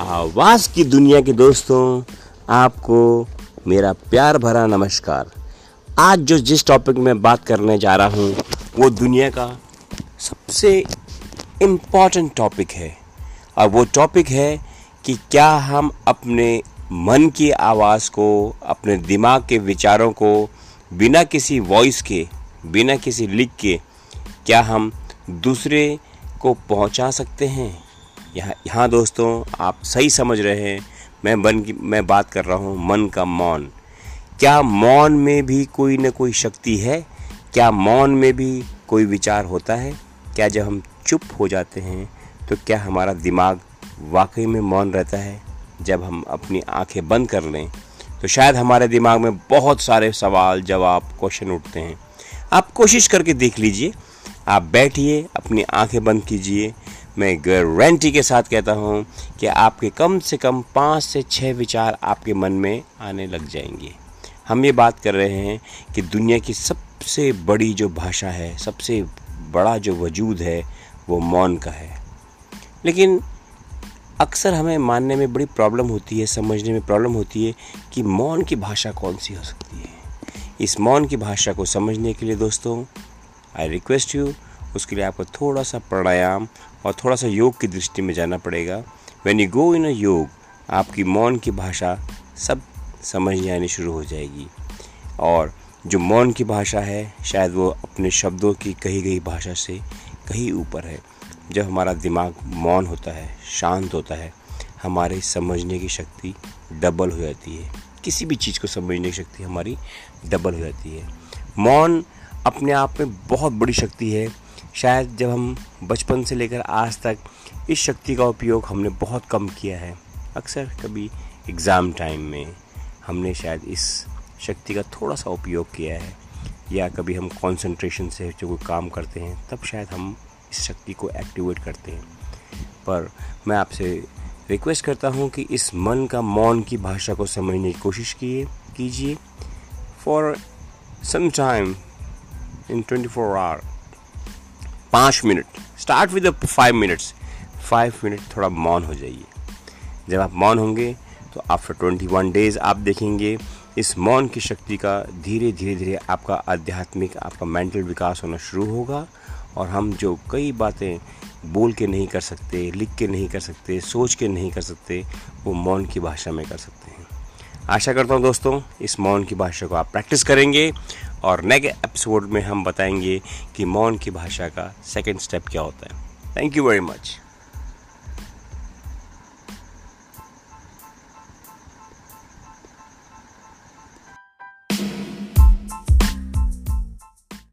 आवाज़ की दुनिया के दोस्तों, आपको मेरा प्यार भरा नमस्कार। आज जो जिस टॉपिक में बात करने जा रहा हूँ, वो दुनिया का सबसे इंपॉर्टेंट टॉपिक है। और वो टॉपिक है कि क्या हम अपने मन की आवाज़ को, अपने दिमाग के विचारों को बिना किसी वॉइस के, बिना किसी लिख के, क्या हम दूसरे को पहुँचा सकते हैं? यहाँ यहाँ दोस्तों, आप सही समझ रहे हैं। मैं मन की, मैं बात कर रहा हूँ मन का मौन। क्या मौन में भी कोई न कोई शक्ति है? क्या मौन में भी कोई विचार होता है? क्या जब हम चुप हो जाते हैं तो क्या हमारा दिमाग वाकई में मौन रहता है? जब हम अपनी आँखें बंद कर लें तो शायद हमारे दिमाग में बहुत सारे सवाल, जवाब, क्वेश्चन उठते हैं। आप कोशिश करके देख लीजिए। आप बैठिए, अपनी आँखें बंद कीजिए। मैं गारंटी के साथ कहता हूँ कि आपके कम से कम पाँच से छः विचार आपके मन में आने लग जाएँगे। हम ये बात कर रहे हैं कि दुनिया की सबसे बड़ी जो भाषा है, सबसे बड़ा जो वजूद है, वो मौन का है। लेकिन अक्सर हमें मानने में बड़ी प्रॉब्लम होती है, समझने में प्रॉब्लम होती है कि मौन की भाषा कौन सी हो सकती है। इस मौन की भाषा को समझने के लिए दोस्तों आई रिक्वेस्ट यू उसके लिए आपको थोड़ा सा प्राणायाम और थोड़ा सा योग की दृष्टि में जाना पड़ेगा। वैन यू गो इन अ योग, आपकी मौन की भाषा सब समझ आनी शुरू हो जाएगी। और जो मौन की भाषा है, शायद वो अपने शब्दों की कही गई भाषा से कहीं ऊपर है। जब हमारा दिमाग मौन होता है, शांत होता है, हमारे समझने की शक्ति डबल हो जाती है। किसी भी चीज़ को समझने की शक्ति हमारी डबल हो जाती है। मौन अपने आप में बहुत बड़ी शक्ति है। शायद जब हम बचपन से लेकर आज तक इस शक्ति का उपयोग हमने बहुत कम किया है। अक्सर कभी एग्ज़ाम टाइम में हमने शायद इस शक्ति का थोड़ा सा उपयोग किया है, या कभी हम कंसंट्रेशन से जो कोई काम करते हैं, तब शायद हम इस शक्ति को एक्टिवेट करते हैं। पर मैं आपसे रिक्वेस्ट करता हूँ कि इस मन का मौन की भाषा को समझने की कोशिश कीजिए। For some time twenty four hour पाँच minute. Start with five minutes five minute थोड़ा मौन हो जाइए। जब आप मौन होंगे तो आफ्टर ट्वेंटी वन डेज़ आप देखेंगे, इस मौन की शक्ति का धीरे धीरे धीरे आपका आध्यात्मिक, आपका मेंटल विकास होना शुरू होगा और हम जो कई बातें बोल के नहीं कर सकते, लिख के नहीं कर सकते, सोच के नहीं कर सकते, वो मौन की भाषा में कर सकते हैं। आशा करता हूँ दोस्तों, इस मौन की भाषा को आप प्रैक्टिस करेंगे और नेक्स्ट एपिसोड में हम बताएँगे कि मौन की भाषा का सेकेंड स्टेप क्या होता है। Thank you very much